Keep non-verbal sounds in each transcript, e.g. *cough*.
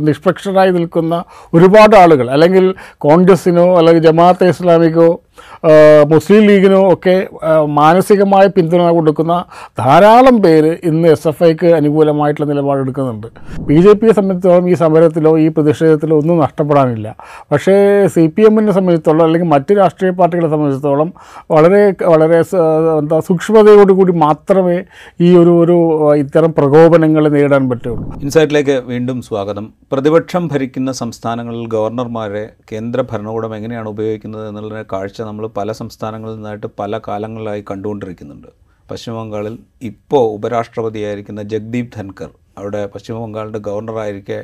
നിഷ്പക്ഷരായി നിൽക്കുന്ന ഒരുപാട് ആളുകൾ അല്ലെങ്കിൽ കോൺഗ്രസിനോ അല്ലെങ്കിൽ ജമാഅത്തെ ഇസ്ലാമിക്കോ മുസ്ലിം ലീഗിനും ഒക്കെ മാനസികമായ പിന്തുണ കൊടുക്കുന്ന ധാരാളം പേര് ഇന്ന് എസ് എഫ് ഐക്ക് അനുകൂലമായിട്ടുള്ള നിലപാടെടുക്കുന്നുണ്ട് ബി ജെ പിയെ സംബന്ധിച്ചിടത്തോളം ഈ സമരത്തിലോ ഈ പ്രതിഷേധത്തിലോ ഒന്നും നഷ്ടപ്പെടാനില്ല. പക്ഷേ സി പി എമ്മിനെ സംബന്ധിച്ചിടത്തോളം അല്ലെങ്കിൽ മറ്റ് രാഷ്ട്രീയ പാർട്ടികളെ സംബന്ധിച്ചിടത്തോളം വളരെ വളരെ എന്താ സൂക്ഷ്മതയോടുകൂടി മാത്രമേ ഈ ഒരു ഒരു ഇത്തരം പ്രകോപനങ്ങളെ നേരിടാൻ പറ്റുള്ളൂ. ഇൻസൈറ്റിലേക്ക് വീണ്ടും സ്വാഗതം. പ്രതിപക്ഷം ഭരിക്കുന്ന സംസ്ഥാനങ്ങളിൽ ഗവർണർമാരെ കേന്ദ്ര ഭരണകൂടം എങ്ങനെയാണ് ഉപയോഗിക്കുന്നത് എന്നുള്ളതിനെ കാഴ്ച നമ്മൾ പല സംസ്ഥാനങ്ങളിൽ നിന്നായിട്ട് പല കാലങ്ങളിലായി കണ്ടുകൊണ്ടിരിക്കുന്നുണ്ട്. പശ്ചിമ ബംഗാളിൽ ഇപ്പോൾ ഉപരാഷ്ട്രപതിയായിരിക്കുന്ന ജഗ്ദീപ് ധൻകർ അവിടെ പശ്ചിമ ബംഗാളിന്റെ ഗവർണറായിരിക്കെ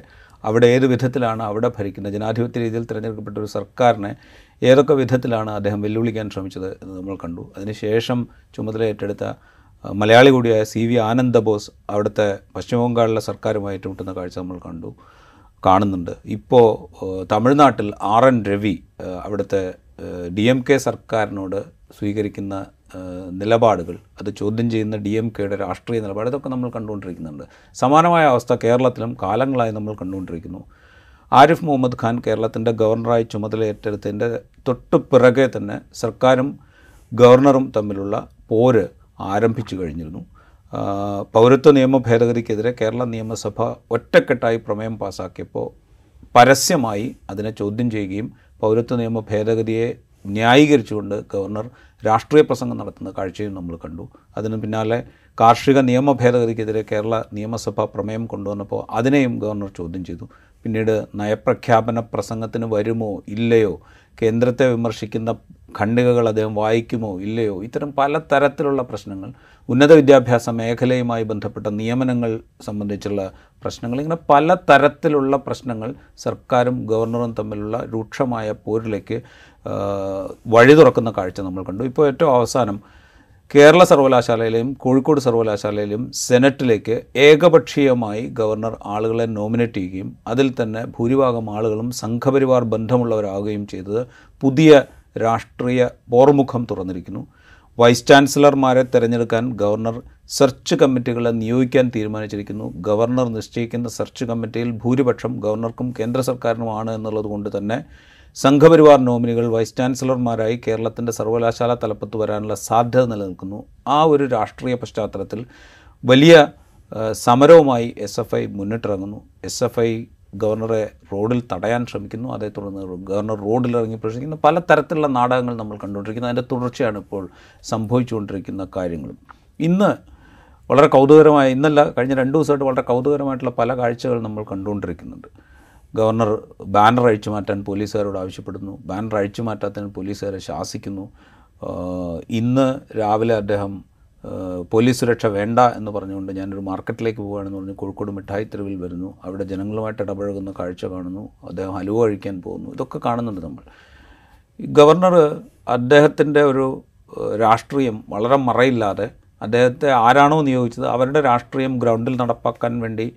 അവിടെ ഏത് വിധത്തിലാണ് അവിടെ ഭരിക്കുന്നത്? ജനാധിപത്യ രീതിയിൽ തിരഞ്ഞെടുക്കപ്പെട്ട ഒരു സർക്കാരിനെ ഏതൊക്കെ വിധത്തിലാണ് അദ്ദേഹം വെല്ലുവിളിക്കാൻ ശ്രമിച്ചത് എന്ന് നമ്മൾ കണ്ടു. അതിനുശേഷം ചുമതല ഏറ്റെടുത്ത മലയാളി കൂടിയായ സി വി ആനന്ദ ബോസ് അവിടുത്തെ പശ്ചിമ ബംഗാളിലെ സർക്കാരുമായി ഏറ്റുമുട്ടുന്ന കാഴ്ച നമ്മൾ കണ്ടു കാണുന്നുണ്ട്. ഇപ്പോൾ തമിഴ്നാട്ടിൽ ആർ എൻ രവി അവിടുത്തെ ഡി എം കെ സർക്കാരിനോട് സ്വീകരിക്കുന്ന നിലപാടുകൾ അത് ചോദ്യം ചെയ്യുന്ന ഡി എം കെയുടെ രാഷ്ട്രീയ നിലപാട് ഇതൊക്കെ നമ്മൾ കണ്ടുകൊണ്ടിരിക്കുന്നുണ്ട്. സമാനമായ അവസ്ഥ കേരളത്തിലും കാലങ്ങളായി നമ്മൾ കണ്ടുകൊണ്ടിരിക്കുന്നു. ആരിഫ് മുഹമ്മദ് ഖാൻ കേരളത്തിന്റെ ഗവർണറായി ചുമതലയേറ്റെടുത്തതിന്റെ തൊട്ടു പിറകെ തന്നെ സർക്കാരും ഗവർണറും തമ്മിലുള്ള പോര് ആരംഭിച്ചു കഴിഞ്ഞിരുന്നു. പൗരത്വ നിയമ ഭേദഗതിക്കെതിരെ കേരള നിയമസഭ ഒറ്റക്കെട്ടായി പ്രമേയം പാസാക്കിയപ്പോൾ പരസ്യമായി അതിനെ ചോദ്യം ചെയ്യുകയും പൗരത്വ നിയമ ഭേദഗതിയെ ന്യായീകരിച്ചുകൊണ്ട് ഗവർണർ രാഷ്ട്രീയ പ്രസംഗം നടത്തുന്ന കാഴ്ചയും നമ്മൾ കണ്ടു. അതിന് പിന്നാലെ കാർഷിക നിയമ ഭേദഗതിക്കെതിരെ കേരള നിയമസഭ പ്രമേയം കൊണ്ടുവന്നപ്പോൾ അതിനെയും ഗവർണർ ചോദ്യം ചെയ്തു. പിന്നീട് നയപ്രഖ്യാപന പ്രസംഗത്തിന് വരുമോ ഇല്ലയോ? കേന്ദ്രത്തെ വിമർശിക്കുന്ന ഖണ്ഡികകൾ അദ്ദേഹം വായിക്കുമോ ഇല്ലയോ? ഇത്തരം പല തരത്തിലുള്ള പ്രശ്നങ്ങൾ ഉന്നത വിദ്യാഭ്യാസ മേഖലയുമായി ബന്ധപ്പെട്ട നിയമനങ്ങൾ സംബന്ധിച്ചുള്ള പ്രശ്നങ്ങൾ ഇങ്ങനെ പല തരത്തിലുള്ള പ്രശ്നങ്ങൾ സർക്കാരും ഗവർണറും തമ്മിലുള്ള രൂക്ഷമായ പോരിലേക്ക് വഴി തുറക്കുന്ന കാഴ്ച നമ്മൾ കണ്ടു. ഇപ്പോൾ ഏറ്റവും അവസാനം കേരള സർവകലാശാലയിലെയും കോഴിക്കോട് സർവകലാശാലയിലെയും സെനറ്റിലേക്ക് ഏകപക്ഷീയമായി ഗവർണർ ആളുകളെ നോമിനേറ്റ് ചെയ്യുകയും അതിൽ തന്നെ ഭൂരിഭാഗം ആളുകളും സംഘപരിവാർ ബന്ധമുള്ളവരാകുകയും ചെയ്തത് പുതിയ രാഷ്ട്രീയ പോർമുഖം തുറന്നിരിക്കുന്നു. വൈസ് ചാൻസലർമാരെ തിരഞ്ഞെടുക്കാൻ ഗവർണർ സെർച്ച് കമ്മിറ്റികളെ നിയോഗിക്കാൻ തീരുമാനിച്ചിരിക്കുന്നു. ഗവർണർ നിശ്ചയിക്കുന്ന സെർച്ച് കമ്മിറ്റിയിൽ ഭൂരിപക്ഷം ഗവർണർക്കും കേന്ദ്ര സർക്കാരിനുമാണ് എന്നുള്ളത് കൊണ്ട് തന്നെ സംഘപരിവാർ നോമിനികൾ വൈസ് ചാൻസലർമാരായി കേരളത്തിന്റെ സർവകലാശാല തലപ്പത്ത് വരാനുള്ള സാധ്യത നിലനിൽക്കുന്നു. ആ ഒരു രാഷ്ട്രീയ പശ്ചാത്തലത്തിൽ വലിയ സമരവുമായി എസ് എഫ് ഐ മുന്നിട്ടിറങ്ങുന്നു. എസ് എഫ് ഐ ഗവർണറെ റോഡിൽ തടയാൻ ശ്രമിക്കുന്നു. അതേ തുടർന്ന് ഗവർണർ റോഡിൽ ഇറങ്ങി പ്രശ്നിക്കുന്നു പല തരത്തിലുള്ള നാടകങ്ങൾ നമ്മൾ കണ്ടുകൊണ്ടിരിക്കുന്നു. അതിന്റെ തുടർച്ചയാണ് ഇപ്പോൾ സംഭവിച്ചുകൊണ്ടിരിക്കുന്ന കാര്യങ്ങളും. ഇന്ന് വളരെ കൗതുകരമായ ഇന്നല്ല കഴിഞ്ഞ രണ്ട് ദിവസമായിട്ട് വളരെ കൗതുകരമായിട്ടുള്ള പല കാഴ്ചകൾ നമ്മൾ കണ്ടുകൊണ്ടിരിക്കുന്നുണ്ട്. ഗവർണർ ബാനർ അഴിച്ചു മാറ്റാൻ പോലീസുകാരോട് ആവശ്യപ്പെടുന്നു. ബാനർ അഴിച്ചു മാറ്റാത്തതിന് പോലീസുകാരെ ശാസിക്കുന്നു. ഇന്ന് രാവിലെ അദ്ദേഹം പോലീസ് സുരക്ഷ വേണ്ട എന്ന് പറഞ്ഞുകൊണ്ട് ഞാനൊരു മാർക്കറ്റിലേക്ക് പോകുകയാണെന്ന് പറഞ്ഞ് കോഴിക്കോട് മിഠായി തെരുവിൽ വരുന്നു. അവിടെ ജനങ്ങളുമായിട്ട് ഇടപഴകുന്ന കാഴ്ച കാണുന്നു. അദ്ദേഹം ഹലുവ കഴിക്കാൻ പോകുന്നു. ഇതൊക്കെ കാണുന്നുണ്ട് നമ്മൾ. ഗവർണർ അദ്ദേഹത്തിന്റെ ഒരു രാഷ്ട്രീയം വളരെ മറയില്ലാതെ അദ്ദേഹത്തെ ആരാണോ നിയോഗിച്ചത് അവരുടെ രാഷ്ട്രീയം ഗ്രൗണ്ടിൽ നടപ്പാക്കാൻ വേണ്ടി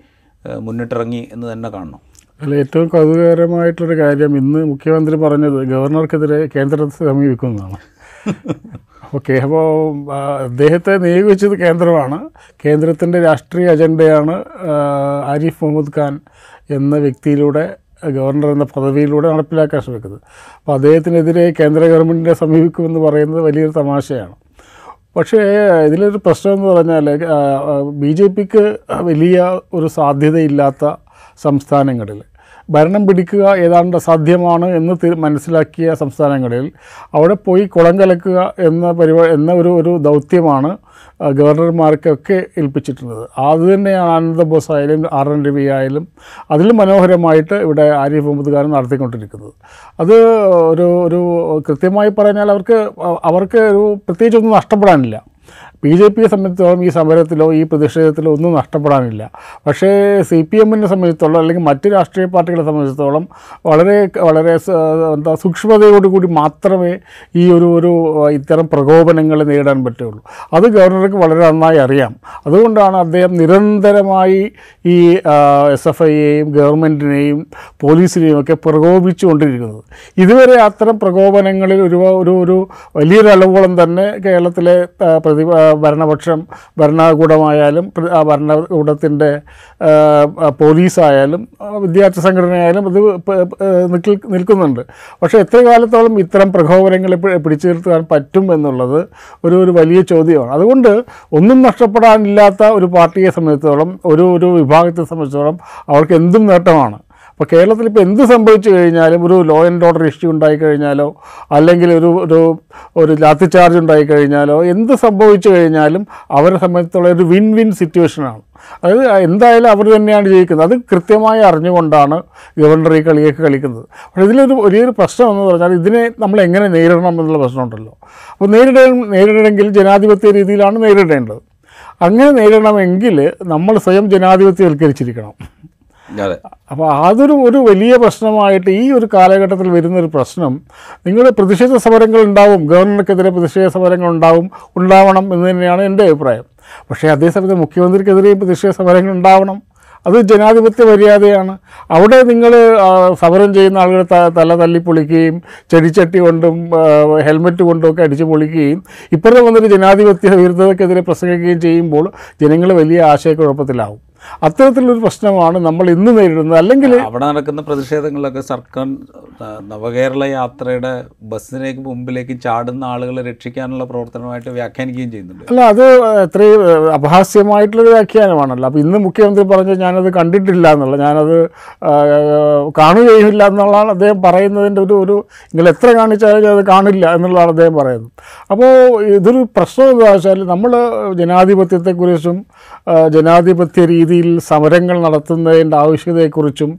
മുന്നിട്ടിറങ്ങി എന്ന് തന്നെ കാണണം. അതിൽ ഏറ്റവും കൗതുകകരമായിട്ടൊരു കാര്യം ഇന്ന് മുഖ്യമന്ത്രി പറഞ്ഞത് ഗവർണർക്കെതിരെ കേന്ദ്രത്തെ സമീപിക്കുന്നതാണ്. *laughs* ഓക്കെ അപ്പോൾ അദ്ദേഹത്തെ നിയോഗിച്ചത് കേന്ദ്രമാണ്. കേന്ദ്രത്തിന്റെ രാഷ്ട്രീയ അജണ്ടയാണ് ആരിഫ് മുഹമ്മദ് ഖാൻ എന്ന വ്യക്തിയിലൂടെ ഗവർണർ എന്ന പദവിയിലൂടെ നടപ്പിലാക്കാൻ ശ്രമിക്കുന്നത്. അപ്പോൾ അദ്ദേഹത്തിനെതിരെ കേന്ദ്ര ഗവൺമെന്റിനെ സമീപിക്കുമെന്ന് പറയുന്നത് വലിയൊരു തമാശയാണ്. പക്ഷേ ഇതിലൊരു പ്രശ്നം എന്ന് പറഞ്ഞാൽ ബി ജെ പിക്ക് വലിയ ഒരു സാധ്യതയില്ലാത്ത സംസ്ഥാനങ്ങളിൽ ഭരണം പിടിക്കുക ഏതാണ്ട് അസാധ്യമാണ് എന്ന് മനസ്സിലാക്കിയ സംസ്ഥാനങ്ങളിൽ അവിടെ പോയി കുളം കലക്കുക എന്ന പരിപാടി എന്ന ഒരു ഒരു ദൗത്യമാണ് ഗവർണർമാർക്കൊക്കെ ഏൽപ്പിച്ചിട്ടുള്ളത്. അത് തന്നെയാണ് ആനന്ദ ബോസ് ആയാലും ആർ എൻ രവി ആയാലും അതിലും മനോഹരമായിട്ട് ഇവിടെ ആരിഫ് മുഹമ്മദ് ഖാൻ നടത്തിക്കൊണ്ടിരിക്കുന്നത്. അത് ഒരു ഒരു കൃത്യമായി പറഞ്ഞാൽ അവർക്ക് അവർക്ക് ഒരു പ്രത്യേകിച്ചൊന്നും നഷ്ടപ്പെടാനില്ല. ബി ജെ പിയെ സംബന്ധിച്ചോളം ഈ സമരത്തിലോ ഈ പ്രതിഷേധത്തിലോ ഒന്നും നഷ്ടപ്പെടാനില്ല. പക്ഷേ സി പി എമ്മിനെ സംബന്ധിച്ചിടത്തോളം അല്ലെങ്കിൽ മറ്റ് രാഷ്ട്രീയ പാർട്ടികളെ സംബന്ധിച്ചിടത്തോളം വളരെ വളരെ എന്താ സൂക്ഷ്മതയോടുകൂടി മാത്രമേ ഈ ഒരു ഒരു ഇത്തരം പ്രകോപനങ്ങളെ നേടാൻ പറ്റുള്ളൂ. അത് ഗവർണർക്ക് വളരെ നന്നായി അറിയാം. അതുകൊണ്ടാണ് അദ്ദേഹം നിരന്തരമായി ഈ എസ് എഫ് ഐയെയും ഗവൺമെന്റിനെയും പോലീസിനെയും ഒക്കെ പ്രകോപിച്ചുകൊണ്ടിരിക്കുന്നത് ഇതുവരെ അത്തരം പ്രകോപനങ്ങളിൽ ഒരു ഒരു ഒരു വലിയൊരു അളവോളം തന്നെ കേരളത്തിലെ പ്രതി ഭരണപക്ഷം ഭരണകൂടമായാലും ആ ഭരണകൂടത്തിന്റെ പോലീസായാലും വിദ്യാർത്ഥി സംഘടനയായാലും അത് നിൽക്കിൽ നിൽക്കുന്നുണ്ട്. പക്ഷേ എത്ര കാലത്തോളം ഇത്തരം പ്രകോപനങ്ങളെ പിടിച്ചു നിർത്താൻ പറ്റും എന്നുള്ളത് ഒരു ഒരു വലിയ ചോദ്യമാണ്. അതുകൊണ്ട് ഒന്നും നഷ്ടപ്പെടാനില്ലാത്ത ഒരു പാർട്ടിയെ സംബന്ധിച്ചിടത്തോളം ഒരു ഒരു വിഭാഗത്തെ സംബന്ധിച്ചിടത്തോളം അവർക്ക് എന്തും നേട്ടമാണ്. അപ്പോൾ കേരളത്തിൽ ഇപ്പോൾ എന്ത് സംഭവിച്ചു കഴിഞ്ഞാലും ഒരു ലോ ആൻഡ് ഓർഡർ ഇഷ്യൂ ഉണ്ടായിക്കഴിഞ്ഞാലോ അല്ലെങ്കിൽ ഒരു ഒരു ഒരു ലാത്തി ചാർജ് ഉണ്ടായി കഴിഞ്ഞാലോ എന്ത് സംഭവിച്ചു കഴിഞ്ഞാലും അവരെ സംബന്ധിച്ചുള്ള ഒരു വിൻ വിൻ സിറ്റുവേഷനാണ് അതായത് എന്തായാലും അവർ തന്നെയാണ് ജയിക്കുന്നത്. അത് കൃത്യമായി അറിഞ്ഞുകൊണ്ടാണ് ഗവർണർ ഈ കളിയൊക്കെ കളിക്കുന്നത്. പക്ഷേ ഇതിലൊരു വലിയൊരു പ്രശ്നം എന്ന് പറഞ്ഞാൽ ഇതിനെ നമ്മൾ എങ്ങനെ നേരിടണം എന്നുള്ള പ്രശ്നമുണ്ടല്ലോ അപ്പോൾ നേരിട നേരിടണമെങ്കിൽ ജനാധിപത്യ രീതിയിലാണ് നേരിടേണ്ടത്. അങ്ങനെ നേരിടണമെങ്കിൽ നമ്മൾ സ്വയം ജനാധിപത്യവൽക്കരിച്ചിരിക്കണം. അപ്പോൾ അതൊരു ഒരു വലിയ പ്രശ്നമായിട്ട് ഈ ഒരു കാലഘട്ടത്തിൽ വരുന്നൊരു പ്രശ്നം നിങ്ങൾ പ്രതിഷേധ സമരങ്ങൾ ഉണ്ടാവും ഗവർണർക്കെതിരെ പ്രതിഷേധ സമരങ്ങൾ ഉണ്ടാവും ഉണ്ടാവണം എന്ന് തന്നെയാണ് എന്റെ അഭിപ്രായം. പക്ഷേ അതേസമയത്ത് മുഖ്യമന്ത്രിക്കെതിരെയും പ്രതിഷേധ സമരങ്ങൾ ഉണ്ടാവണം. അത് ജനാധിപത്യ മര്യാദയാണ്. അവിടെ നിങ്ങൾ സമരം ചെയ്യുന്ന ആളുകൾ തല തല്ലി പൊളിക്കുകയും ചെടിച്ചട്ടി കൊണ്ടും ഹെൽമെറ്റ് കൊണ്ടും ഒക്കെ അടിച്ചു പൊളിക്കുകയും ഇപ്പുറത്തെ വന്നിട്ട് ജനാധിപത്യ വിരുദ്ധതയ്ക്കെതിരെ പ്രസംഗിക്കുകയും ചെയ്യുമ്പോൾ ജനങ്ങൾ വലിയ ആശയക്കുഴപ്പത്തിലാവും. അത്തരത്തിലൊരു പ്രശ്നമാണ് നമ്മൾ ഇന്ന് നേരിടുന്നത്. അല്ലെങ്കിൽ അവിടെ നടക്കുന്ന പ്രതിഷേധങ്ങളിലൊക്കെ സർക്കാർ നവകേരള യാത്രയുടെ ബസ്സിലേക്ക് മുമ്പിലേക്ക് ചാടുന്ന ആളുകളെ രക്ഷിക്കാനുള്ള പ്രവർത്തനമായിട്ട് വ്യാഖ്യാനിക്കുകയും ചെയ്യുന്നുണ്ട്. അല്ല അത് അത്രയും അപഹാസ്യമായിട്ടുള്ളൊരു വ്യാഖ്യാനമാണല്ലോ. അപ്പോൾ ഇന്ന് മുഖ്യമന്ത്രി പറഞ്ഞ് ഞാനത് കണ്ടിട്ടില്ല എന്നുള്ള ഞാനത് കാണുകയുമില്ല എന്നുള്ളതാണ് അദ്ദേഹം പറയുന്നതിന്റെ ഒരു ഒരു നിങ്ങൾ എത്ര കാണിച്ചാലും ഞാൻ അത് കാണില്ല എന്നുള്ളതാണ് അദ്ദേഹം പറയുന്നത്. അപ്പോൾ ഇതൊരു പ്രശ്നം എന്താ വെച്ചാൽ നമ്മൾ ജനാധിപത്യത്തെക്കുറിച്ചും ജനാധിപത്യ രീതിയിൽ സമരങ്ങൾ നടത്തുന്നതിന്റെ ആവശ്യകതയെക്കുറിച്ചും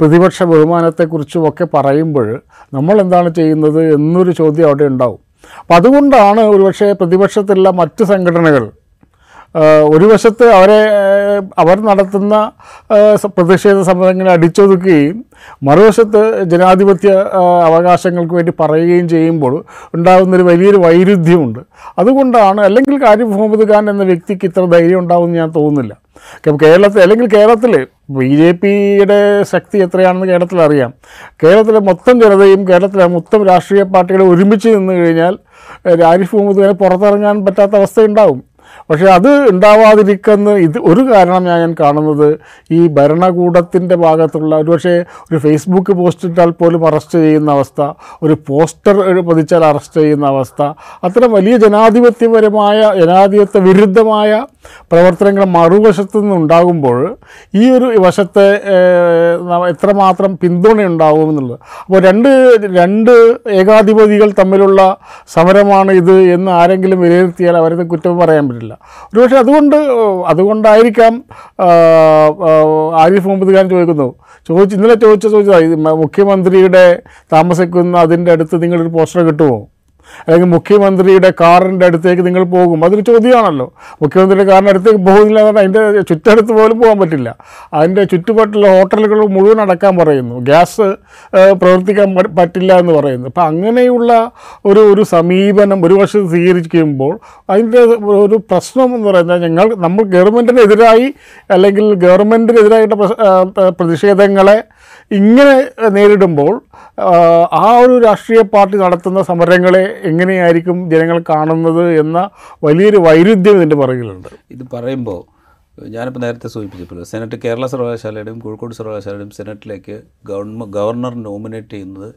പ്രതിപക്ഷ ബഹുമാനത്തെക്കുറിച്ചും ഒക്കെ പറയുമ്പോൾ നമ്മൾ എന്താണ് ചെയ്യുന്നത് എന്നൊരു ചോദ്യം അവിടെ ഉണ്ടാവും. അപ്പം അതുകൊണ്ടാണ് ഒരുപക്ഷെ പ്രതിപക്ഷത്തുള്ള മറ്റ് സംഘടനകൾ ഒരു വശത്ത് അവരെ അവർ നടത്തുന്ന പ്രതിഷേധ സമരങ്ങളെ അടിച്ചൊതുക്കുകയും മറുവശത്ത് ജനാധിപത്യ അവകാശങ്ങൾക്ക് വേണ്ടി പറയുകയും ചെയ്യുമ്പോൾ ഉണ്ടാകുന്നൊരു വലിയൊരു വൈരുദ്ധ്യമുണ്ട്. അതുകൊണ്ടാണ് അല്ലെങ്കിൽ കാര്യം മുഹമ്മദ് ഖാൻ എന്ന വ്യക്തിക്ക് ഇത്ര ധൈര്യം ഉണ്ടാവുമെന്ന് ഞാൻ തോന്നുന്നില്ല. കേരളത്തിൽ അല്ലെങ്കിൽ കേരളത്തിൽ ബി ജെ പിയുടെ ശക്തി എത്രയാണെന്ന് കേരളത്തിൽ അറിയാം കേരളത്തിലെ മൊത്തം ജനതയും കേരളത്തിലെ മൊത്തം രാഷ്ട്രീയ പാർട്ടികളും ഒരുമിച്ച് നിന്ന് കഴിഞ്ഞാൽ ആരിഫ് മുഹമ്മദ് ഖാനെ പുറത്തിറങ്ങാൻ പറ്റാത്ത അവസ്ഥ ഉണ്ടാവും പക്ഷേ അത് ഉണ്ടാവാതിരിക്കുന്ന ഇത് ഒരു കാരണം ഞാൻ കാണുന്നത് ഈ ഭരണകൂടത്തിന്റെ ഭാഗത്തുള്ള ഒരുപക്ഷെ ഒരു ഫേസ്ബുക്ക് പോസ്റ്റ് ഇട്ടാൽ പോലും അറസ്റ്റ് ചെയ്യുന്ന അവസ്ഥ ഒരു പോസ്റ്റർ പതിച്ചാൽ അറസ്റ്റ് ചെയ്യുന്ന അവസ്ഥ അത്തരം വലിയ ജനാധിപത്യപരമായ ജനാധിപത്യ വിരുദ്ധമായ പ്രവർത്തനങ്ങൾ മറുവശത്തു നിന്നുണ്ടാകുമ്പോൾ ഈ ഒരു വശത്തെ എത്രമാത്രം പിന്തുണ ഉണ്ടാവും എന്നുള്ളത്. അപ്പോൾ രണ്ട് രണ്ട് ഏകാധിപതികൾ തമ്മിലുള്ള സമരമാണ് ഇത് എന്ന് ആരെങ്കിലും വിലയിരുത്തിയാൽ അവരത് കുറ്റം പറയാൻ പറ്റില്ല. ഒരുപക്ഷെ അതുകൊണ്ട് അതുകൊണ്ടായിരിക്കാം ആരിഫ് മുഹമ്മദ് ഖാൻ ചോദിക്കുന്നു. ചോദിച്ചു ഇന്നലെ ചോദിച്ച ചോദിച്ചതാണ് മുഖ്യമന്ത്രിയുടെ താമസിക്കുന്ന അതിന്റെ അടുത്ത് നിങ്ങളൊരു പോസ്റ്റർ കിട്ടുമോ? അല്ലെങ്കിൽ മുഖ്യമന്ത്രിയുടെ കാറിന്റെ അടുത്തേക്ക് നിങ്ങൾ പോകും. അതൊരു ചോദ്യമാണല്ലോ. മുഖ്യമന്ത്രിയുടെ കാറിന്റെ അടുത്തേക്ക് പോകുന്നില്ല എന്ന് പറഞ്ഞാൽ അതിന്റെ ചുറ്റടുത്ത് പോലും പോകാൻ പറ്റില്ല. അതിന്റെ ചുറ്റുപാട്ടുള്ള ഹോട്ടലുകൾ മുഴുവൻ അടക്കാൻ പറയുന്നു. ഗ്യാസ് പ്രവർത്തിക്കാൻ പറ്റില്ല എന്ന് പറയുന്നു. അപ്പം അങ്ങനെയുള്ള ഒരു ഒരു സമീപനം ഒരു വശത്ത് സ്വീകരിക്കുമ്പോൾ അതിന്റെ ഒരു പ്രശ്നം എന്ന് പറയുന്നത് ഞങ്ങൾ നമ്മൾ ഗവൺമെന്റിനെതിരായി അല്ലെങ്കിൽ ഗവൺമെന്റിനെതിരായിട്ട് പ്രതിഷേധങ്ങളെ ഇങ്ങനെ നേരിടുമ്പോൾ ആ, ഒരു രാഷ്ട്രീയ പാർട്ടി നടത്തുന്ന സമരങ്ങളെ എങ്ങനെയായിരിക്കും ജനങ്ങൾ കാണുന്നത് എന്ന വലിയൊരു വൈരുദ്ധ്യം ഇതിന്റെ പുറകിലുണ്ട്. ഇത് പറയുമ്പോൾ ഞാനിപ്പോൾ നേരത്തെ സൂചിപ്പിച്ചപ്പോൾ സെനറ്റ് കേരള സർവകലാശാലയുടെയും കോഴിക്കോട് സർവകലാശാലയുടെയും സെനറ്റിലേക്ക് ഗവൺമെന്റ് ഗവർണർ നോമിനേറ്റ് ചെയ്യുന്നത്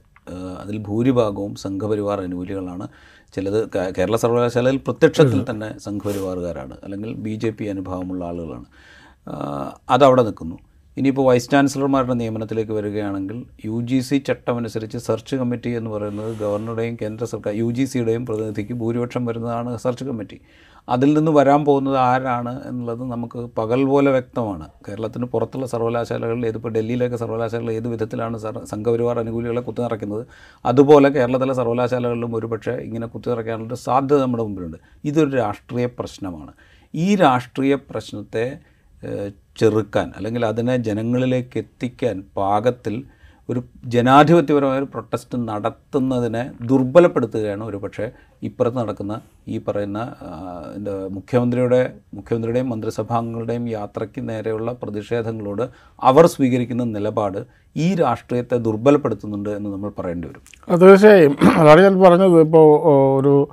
അതിൽ ഭൂരിഭാഗവും സംഘപരിവാർ അനുകൂലികളാണ്. ചിലത് കേരള സർവകലാശാലയിൽ പ്രത്യക്ഷത്തിൽ തന്നെ സംഘപരിവാറുകാരാണ്. അല്ലെങ്കിൽ ബി ജെ പി അനുഭാവമുള്ള ആളുകളാണ്. അതവിടെ നിൽക്കുന്നു. ഇനിയിപ്പോൾ വൈസ് ചാൻസലർമാരുടെ നിയമനത്തിലേക്ക് വരികയാണെങ്കിൽ യു ജി സി ചട്ടമനുസരിച്ച് സെർച്ച് കമ്മിറ്റി എന്ന് പറയുന്നത് ഗവർണറുടെയും കേന്ദ്ര സർക്കാർ യു ജി സിയുടെയും പ്രതിനിധിക്ക് ഭൂരിപക്ഷം വരുന്നതാണ് സെർച്ച് കമ്മിറ്റി. അതിൽ നിന്ന് വരാൻ പോകുന്നത് ആരാണ് എന്നുള്ളത് നമുക്ക് പകൽ പോലെ വ്യക്തമാണ്. കേരളത്തിന് പുറത്തുള്ള സർവകലാശാലകളിൽ ഏതിപ്പോൾ ഡൽഹിയിലൊക്കെ സർവകലാശാലകൾ ഏത് വിധത്തിലാണ് സംഘപരിവാർ അനുകൂലികളെ കുത്തിനിറയ്ക്കുന്നത്? അതുപോലെ കേരളത്തിലെ സർവകലാശാലകളിലും ഒരുപക്ഷെ ഇങ്ങനെ കുത്തിനിറയ്ക്കാനുള്ള സാധ്യത നമ്മുടെ മുമ്പിലുണ്ട്. ഇതൊരു രാഷ്ട്രീയ പ്രശ്നമാണ്. ഈ രാഷ്ട്രീയ പ്രശ്നത്തെ ചെറുക്കാൻ അല്ലെങ്കിൽ അതിനെ ജനങ്ങളിലേക്ക് എത്തിക്കാൻ പാകത്തിൽ ഒരു ജനാധിപത്യപരമായ ഒരു പ്രൊട്ടസ്റ്റ് നടത്തുന്നതിനെ ദുർബലപ്പെടുത്തുകയാണ് ഒരു പക്ഷേ ഇപ്പുറത്ത് നടക്കുന്ന ഈ പറയുന്ന മുഖ്യമന്ത്രിയുടെ മുഖ്യമന്ത്രിയുടെയും മന്ത്രിസഭാംഗങ്ങളുടെയും യാത്രയ്ക്ക് നേരെയുള്ള പ്രതിഷേധങ്ങളോട് അവർ സ്വീകരിക്കുന്ന നിലപാട് ഈ രാഷ്ട്രീയത്തെ ദുർബലപ്പെടുത്തുന്നുണ്ട് എന്ന് നമ്മൾ പറയേണ്ടി വരും. തീർച്ചയായും. അതാണ് ഞാൻ പറഞ്ഞത്. ഇപ്പോൾ ഒരു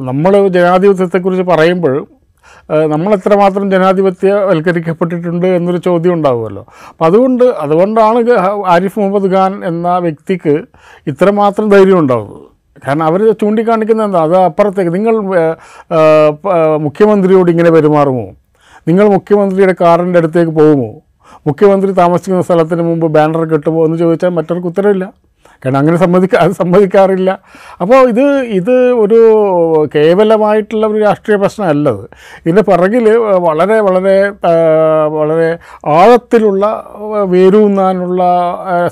നമ്മൾ ജനാധിപത്യത്തെക്കുറിച്ച് പറയുമ്പോൾ നമ്മൾ എത്രമാത്രം ജനാധിപത്യവൽക്കരിക്കപ്പെട്ടിട്ടുണ്ട് എന്നൊരു ചോദ്യം ഉണ്ടാവുമല്ലോ. അപ്പം അതുകൊണ്ട് അതുകൊണ്ടാണ് ആരിഫ് മുഹമ്മദ് ഖാൻ എന്ന വ്യക്തിക്ക് ഇത്രമാത്രം ധൈര്യം ഉണ്ടാവുന്നത്. കാരണം അവർ ചൂണ്ടിക്കാണിക്കുന്നത് എന്താ? അത് അപ്പുറത്തേക്ക് നിങ്ങൾ മുഖ്യമന്ത്രിയോട് ഇങ്ങനെ പെരുമാറുമോ? നിങ്ങൾ മുഖ്യമന്ത്രിയുടെ കാറിന്റെ അടുത്തേക്ക് പോകുമോ? മുഖ്യമന്ത്രി താമസിക്കുന്ന സ്ഥലത്തിന് മുമ്പ് ബാനർ കെട്ടുമോ എന്ന് ചോദിച്ചാൽ മറ്റവർക്ക് ഉത്തരവില്ല. കാരണം അങ്ങനെ സമ്മതിക്കാ അത് സമ്മതിക്കാറില്ല. അപ്പോൾ ഇത് ഇത് ഒരു കേവലമായിട്ടുള്ള ഒരു രാഷ്ട്രീയ പ്രശ്നമല്ലത്. ഇതിന്റെ പിറകിൽ വളരെ വളരെ വളരെ ആഴത്തിലുള്ള വേരൂന്നാനുള്ള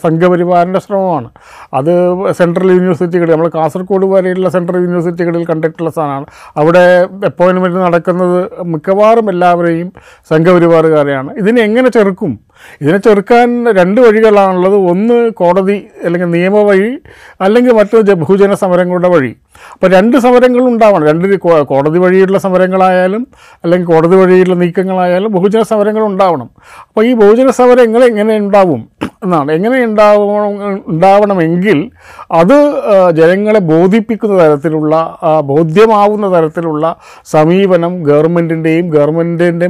സംഘപരിവാറിന്റെ ശ്രമമാണ്. അത് സെൻട്രൽ യൂണിവേഴ്സിറ്റികളിൽ നമ്മൾ കാസർഗോഡ് വരെയുള്ള സെൻട്രൽ യൂണിവേഴ്സിറ്റികളിൽ കണ്ടിട്ടുള്ള സാധനമാണ്. അവിടെ അപ്പോയിൻമെന്റ് നടക്കുന്നത് മിക്കവാറും എല്ലാവരെയും സംഘപരിവാറുകാരെയാണ്. ഇതിനെ എങ്ങനെ ചെറുക്കും? ഇതിനെ ചെറുക്കാൻ രണ്ട് വഴികളാണുള്ളത്. ഒന്ന് കോടതി അല്ലെങ്കിൽ നിയമ വഴി അല്ലെങ്കിൽ മറ്റു ബഹുജന സമരങ്ങളുടെ വഴി. അപ്പോൾ രണ്ട് സമരങ്ങളും ഉണ്ടാവണം. രണ്ട് കോടതി വഴിയുള്ള സമരങ്ങളായാലും അല്ലെങ്കിൽ കോടതി വഴിയുള്ള നീക്കങ്ങളായാലും ബഹുജന സമരങ്ങൾ ഉണ്ടാവണം. അപ്പോൾ ഈ ബഹുജന സമരങ്ങൾ എങ്ങനെ ഉണ്ടാവും? എന്നാണ്. എങ്ങനെ ഉണ്ടാവണം ഉണ്ടാവണമെങ്കിൽ അത് ജനങ്ങളെ ബോധിപ്പിക്കുന്ന തരത്തിലുള്ള ബോധ്യമാവുന്ന തരത്തിലുള്ള സമീപനം ഗവൺമെന്റിന്റെയും ഗവൺമെന്റിന്റെ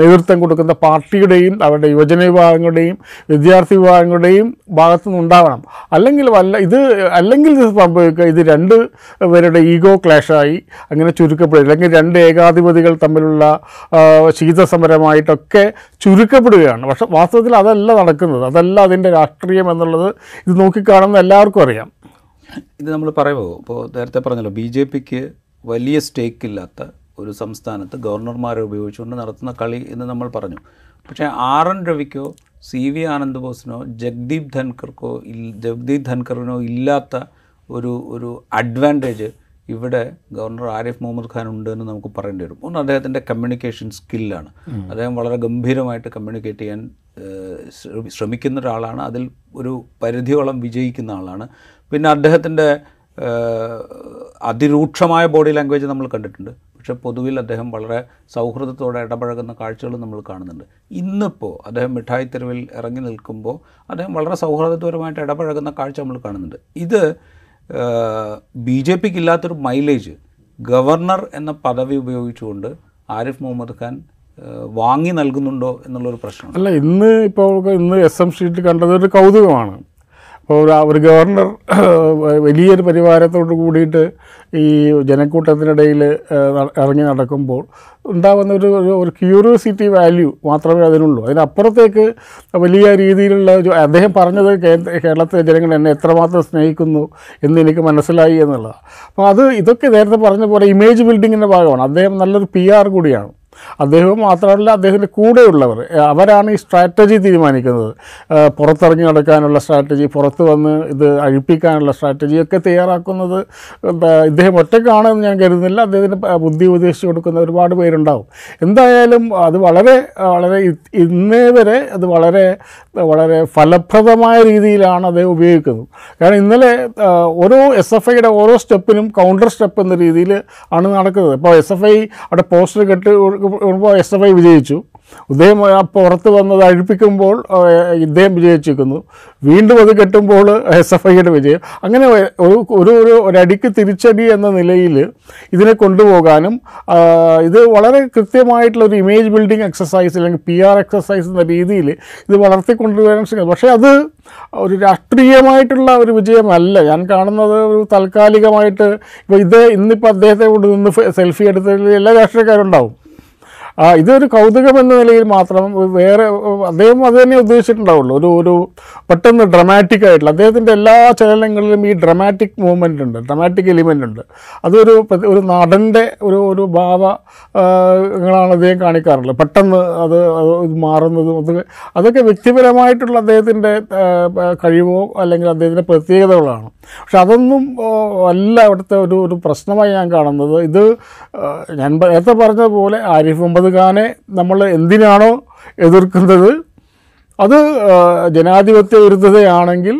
നേതൃത്വം കൊടുക്കുന്ന പാർട്ടിയുടെയും അവരുടെ യുവജന വിഭാഗങ്ങളുടെയും വിദ്യാർത്ഥി വിഭാഗങ്ങളുടെയും ഭാഗത്തു നിന്നുണ്ടാവണം അല്ലെങ്കിൽ വല്ല ഇത് അല്ലെങ്കിൽ ഇത് സംഭവിക്കുക ഇത് രണ്ട് പേരുടെ ഈഗോ ക്ലാഷായി അങ്ങനെ ചുരുക്കപ്പെടുക അല്ലെങ്കിൽ രണ്ട് ഏകാധിപതികൾ തമ്മിലുള്ള ശീതസമരമായിട്ടൊക്കെ ചുരുക്കപ്പെടുകയാണ്. പക്ഷെ വാസ്തവത്തിൽ അതല്ല നടക്കുന്നത്. അതല്ല അതിന്റെ രാഷ്ട്രീയം എന്നുള്ളത് ഇത് നോക്കിക്കാണുന്ന എല്ലാവർക്കും അറിയാം. ഇത് നമ്മൾ പറയുമോ ഇപ്പോൾ നേരത്തെ പറഞ്ഞല്ലോ ബി ജെ പിക്ക് വലിയ സ്റ്റേക്ക് ഇല്ലാത്ത ഒരു സംസ്ഥാനത്ത് ഗവർണർമാരെ ഉപയോഗിച്ചുകൊണ്ട് നടത്തുന്ന കളി എന്ന് നമ്മൾ പറഞ്ഞു. പക്ഷേ ആർ എൻ രവിക്കോ സി വി ആനന്ദ് ബോസിനോ ജഗ്ദീപ് ധൻഖർക്കോ ഇൽ- ജഗ്ദീപ് ധൻഖറിനോ ഇല്ലാത്ത ഒരു ഒരു അഡ്വാന്റേജ് ഇവിടെ ഗവർണർ ആരിഫ് മുഹമ്മദ് ഖാൻ ഉണ്ട് എന്ന് നമുക്ക് പറയേണ്ടി വരും. ഒന്ന് അദ്ദേഹത്തിന്റെ കമ്മ്യൂണിക്കേഷൻ സ്കില്ലാണ്. അദ്ദേഹം വളരെ ഗംഭീരമായിട്ട് കമ്മ്യൂണിക്കേറ്റ് ചെയ്യാൻ ശ്രമിക്കുന്ന ഒരാളാണ്. അതിൽ ഒരു പരിധിയോളം വിജയിക്കുന്ന ആളാണ്. പിന്നെ അദ്ദേഹത്തിന്റെ അതിരൂക്ഷമായ ബോഡി ലാംഗ്വേജ് നമ്മൾ കണ്ടിട്ടുണ്ട്. പക്ഷേ പൊതുവിൽ അദ്ദേഹം വളരെ സൗഹൃദത്തോടെ ഇടപഴകുന്ന കാഴ്ചകൾ നമ്മൾ കാണുന്നുണ്ട്. ഇന്നിപ്പോൾ അദ്ദേഹം മിഠായി തെരുവിൽ ഇറങ്ങി നിൽക്കുമ്പോൾ അദ്ദേഹം വളരെ സൗഹൃദപരമായിട്ട് ഇടപഴകുന്ന കാഴ്ച നമ്മൾ കാണുന്നുണ്ട്. ഇത് ബി ജെ പിക്ക് ഇല്ലാത്തൊരു മൈലേജ് ഗവർണർ എന്ന പദവി ഉപയോഗിച്ചുകൊണ്ട് ആരിഫ് മുഹമ്മദ് ഖാൻ വാങ്ങി നൽകുന്നുണ്ടോ എന്നുള്ളൊരു പ്രശ്നം അല്ല ഇന്ന് ഇപ്പോൾ ഇന്ന് എസ് എം സ്ട്രീറ്റ് കണ്ടത് ഒരു കൗതുകമാണ്. അപ്പോൾ ഒരു ഗവർണർ വലിയൊരു പരിവാരത്തോട് കൂടിയിട്ട് ഈ ജനക്കൂട്ടത്തിനിടയിൽ ഇറങ്ങി നടക്കുമ്പോൾ ഉണ്ടാകുന്ന ഒരു ഒരു- ക്യൂരിയോസിറ്റി വാല്യൂ മാത്രമേ അതിനുള്ളൂ. അതിനപ്പുറത്തേക്ക് വലിയ രീതിയിലുള്ള അദ്ദേഹം പറഞ്ഞത് കേരളത്തിലെ ജനങ്ങൾ എന്നെ എത്രമാത്രം സ്നേഹിക്കുന്നു എന്ന് എനിക്ക് മനസ്സിലായി എന്നുള്ളതാണ്. അപ്പോൾ അത് ഇതൊക്കെ നേരത്തെ പറഞ്ഞ പോലെ ഇമേജ് ബിൽഡിങ്ങിന്റെ ഭാഗമാണ്. അദ്ദേഹം നല്ലൊരു പി ആർ കൂടിയാണ്. അദ്ദേഹവും മാത്രമല്ല അദ്ദേഹത്തിന്റെ കൂടെയുള്ളവർ. അവരാണ് ഈ സ്ട്രാറ്റജി തീരുമാനിക്കുന്നത്. പുറത്തിറങ്ങി നടക്കാനുള്ള സ്ട്രാറ്റജി പുറത്ത് വന്ന് ഇത് അഴിപ്പിക്കാനുള്ള സ്ട്രാറ്റജിയൊക്കെ തയ്യാറാക്കുന്നത് ഇദ്ദേഹം ഒറ്റക്കാണെന്ന് ഞാൻ കരുതുന്നില്ല. അദ്ദേഹത്തിന് ബുദ്ധി ഉപദേശിച്ച് കൊടുക്കുന്ന ഒരുപാട് പേരുണ്ടാവും. എന്തായാലും അത് വളരെ വളരെ ഇന്നേ വരെ അത് വളരെ വളരെ ഫലപ്രദമായ രീതിയിലാണ് അദ്ദേഹം ഉപയോഗിക്കുന്നത്. കാരണം ഇന്നലെ ഓരോ എസ് എഫ് ഐയുടെ ഓരോ സ്റ്റെപ്പിനും കൗണ്ടർ സ്റ്റെപ്പ് എന്ന രീതിയിൽ ആണ് നടക്കുന്നത്. ഇപ്പോൾ എസ് എഫ് ഐ അവിടെ പോസ്റ്റർ കെട്ട് കൊടുക്കുമ്പോൾ എസ് എഫ് ഐ വിജയിച്ചു. ഇദ്ദേഹം പുറത്ത് വന്നത് അഴിപ്പിക്കുമ്പോൾ ഇദ്ദേഹം വിജയിച്ചിരിക്കുന്നു. വീണ്ടും അത് കെട്ടുമ്പോൾ എസ് എഫ് ഐയുടെ വിജയം. അങ്ങനെ ഒരു ഒരു ഒരു ഒരടിക്ക് തിരിച്ചടി എന്ന നിലയിൽ ഇതിനെ കൊണ്ടുപോകാനും ഇത് വളരെ കൃത്യമായിട്ടുള്ള ഒരു ഇമേജ് ബിൽഡിംഗ് എക്സസൈസ് അല്ലെങ്കിൽ പി ആർ എക്സസൈസ് എന്ന രീതിയിൽ ഇത് വളർത്തിക്കൊണ്ടുവരാൻ ശ്രമിക്കുന്നത് പക്ഷേ അത് ഒരു രാഷ്ട്രീയമായിട്ടുള്ള ഒരു വിജയമല്ല. ഞാൻ കാണുന്നത് ഒരു താൽക്കാലികമായിട്ട് ഇപ്പോൾ ഇത് ഇന്നിപ്പോൾ അദ്ദേഹത്തെ കൊണ്ട് നിന്ന് സെൽഫി എടുത്തതിൽ എല്ലാ രാഷ്ട്രീയക്കാരും ഉണ്ടാവും. ആ, ഇതൊരു കൗതുകം എന്ന നിലയിൽ മാത്രം വേറെ അദ്ദേഹം അത് തന്നെ ഉദ്ദേശിച്ചിട്ടുണ്ടാവുള്ളൂ. ഒരു ഒരു പെട്ടെന്ന് ഡ്രമാറ്റിക് ആയിട്ടുള്ള അദ്ദേഹത്തിന്റെ എല്ലാ ചലനങ്ങളിലും ഈ ഡ്രമാറ്റിക് മൂവ്മെന്റ് ഉണ്ട് ഡ്രമാറ്റിക് എലിമെന്റ് ഉണ്ട്. അതൊരു ഒരു നടന്റെ ഒരു ഒരു ഭാവങ്ങളാണ് അദ്ദേഹം കാണിക്കാറുള്ളത്. പെട്ടെന്ന് അത് മാറുന്നതും അത് അതൊക്കെ വ്യക്തിപരമായിട്ടുള്ള അദ്ദേഹത്തിന്റെ കഴിവോ അല്ലെങ്കിൽ അദ്ദേഹത്തിന്റെ പ്രത്യേകതകളാണ്. പക്ഷെ അതൊന്നും അല്ല അവിടുത്തെ ഒരു ഒരു പ്രശ്നമായി ഞാൻ കാണുന്നത്. ഇത് ഞാൻ നേരത്തെ പറഞ്ഞതുപോലെ ആരിഫ് മുഹമ്മദ് ഖാനെ നമ്മൾ എന്തിനാണോ എതിർക്കുന്നത്? അത് ജനാധിപത്യ വിരുദ്ധതയാണെങ്കിൽ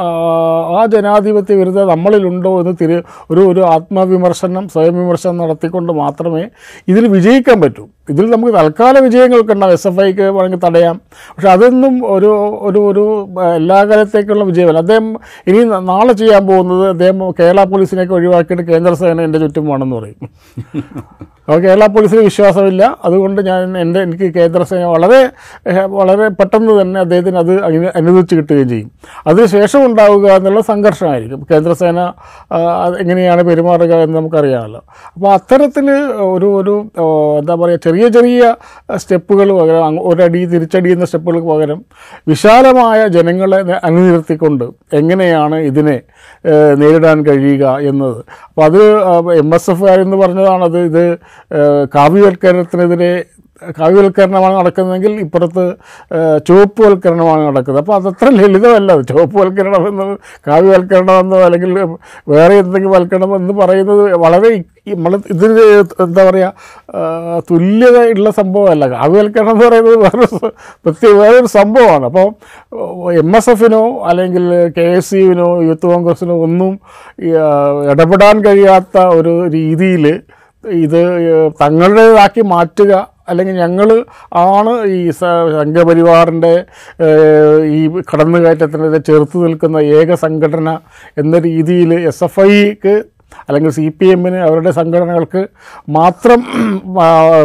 ആ, ജനാധിപത്യ വിരുദ്ധ നമ്മളിലുണ്ടോ എന്ന് തിരി ഒരു ഒരു ആത്മവിമർശനം സ്വയം വിമർശനം നടത്തിക്കൊണ്ട് മാത്രമേ ഇതിൽ വിജയിക്കാൻ പറ്റൂ. ഇതിൽ നമുക്ക് തൽക്കാല വിജയങ്ങൾക്ക് ഉണ്ടാവും. എസ് എഫ് ഐക്ക് വേണമെങ്കിൽ തടയാം. പക്ഷെ അതൊന്നും ഒരു ഒരു ഒരു എല്ലാ കാലത്തേക്കുള്ള വിജയമല്ല. അദ്ദേഹം ഇനി നാളെ ചെയ്യാൻ പോകുന്നത് അദ്ദേഹം കേരള പോലീസിനെയൊക്കെ ഒഴിവാക്കിയിട്ട് കേന്ദ്ര സേന എന്റെ ചുറ്റും വേണമെന്ന് പറയും. അപ്പോൾ കേരള പോലീസിന് വിശ്വാസമില്ല. അതുകൊണ്ട് ഞാൻ എന്റെ എനിക്ക് കേന്ദ്ര സേന വളരെ വളരെ പെട്ടെന്ന് തന്നെ അദ്ദേഹത്തിന് അത് അനു- അനുവദിച്ച് കിട്ടുകയും ചെയ്യും. അതിനുശേഷം ഉണ്ടാവുക എന്നുള്ള സംഘർഷമായിരിക്കും. കേന്ദ്രസേന എങ്ങനെയാണ് പെരുമാറുക എന്ന് നമുക്കറിയാമല്ലോ. അപ്പോൾ അത്തരത്തിൽ ഒരു ഒരു എന്താ പറയുക ചെറിയ ചെറിയ സ്റ്റെപ്പുകൾ പകരം ഒരടി തിരിച്ചടിയുന്ന സ്റ്റെപ്പുകൾക്ക് പകരം വിശാലമായ ജനങ്ങളെ അണിനിർത്തിക്കൊണ്ട് എങ്ങനെയാണ് ഇതിനെ നേരിടാൻ കഴിയുക എന്നത്. അപ്പോൾ അത് എം എസ് എഫ് എന്ന് പറഞ്ഞതാണത് ഇത് കാവ്യവൽക്കരണത്തിനെതിരെ കാവ്യവൽക്കരണമാണ് നടക്കുന്നതെങ്കിൽ ഇപ്പുറത്ത് ചുവപ്പുവൽക്കരണമാണ് നടക്കുന്നത്. അപ്പോൾ അതത്ര ലളിതമല്ല. അത് ചുവപ്പുവൽക്കരണം എന്ന് കാവ്യവൽക്കരണമെന്നോ അല്ലെങ്കിൽ വേറെ എന്തെങ്കിലും വൽക്കരണം എന്ന് പറയുന്നത് വളരെ നമ്മൾ ഇതിന് എന്താ പറയുക ആ, തുല്യത ഉള്ള സംഭവമല്ല. കാവ്യവൽക്കരണം എന്ന് പറയുന്നത് വേറെ പ്രത്യേക വേറൊരു സംഭവമാണ്. അപ്പോൾ എം എസ് എഫിനോ അല്ലെങ്കിൽ കെ എസ് യുവിനോ യൂത്ത് കോൺഗ്രസിനോ ഒന്നും ഇടപെടാൻ കഴിയാത്ത ഒരു രീതിയിൽ ഇത് തങ്ങളുടേതാക്കി മാറ്റുക അല്ലെങ്കിൽ ഞങ്ങൾ ആണ് ഈ സംഘപരിവാറിന്റെ ഈ കടന്നുകയറ്റത്തിനെതിരെ ചെറുത്ത് നിൽക്കുന്ന ഏക സംഘടന എന്ന രീതിയിൽ എസ് എഫ് ഐക്ക് അല്ലെങ്കിൽ സി പി എമ്മിന് അവരുടെ സംഘടനകൾക്ക് മാത്രം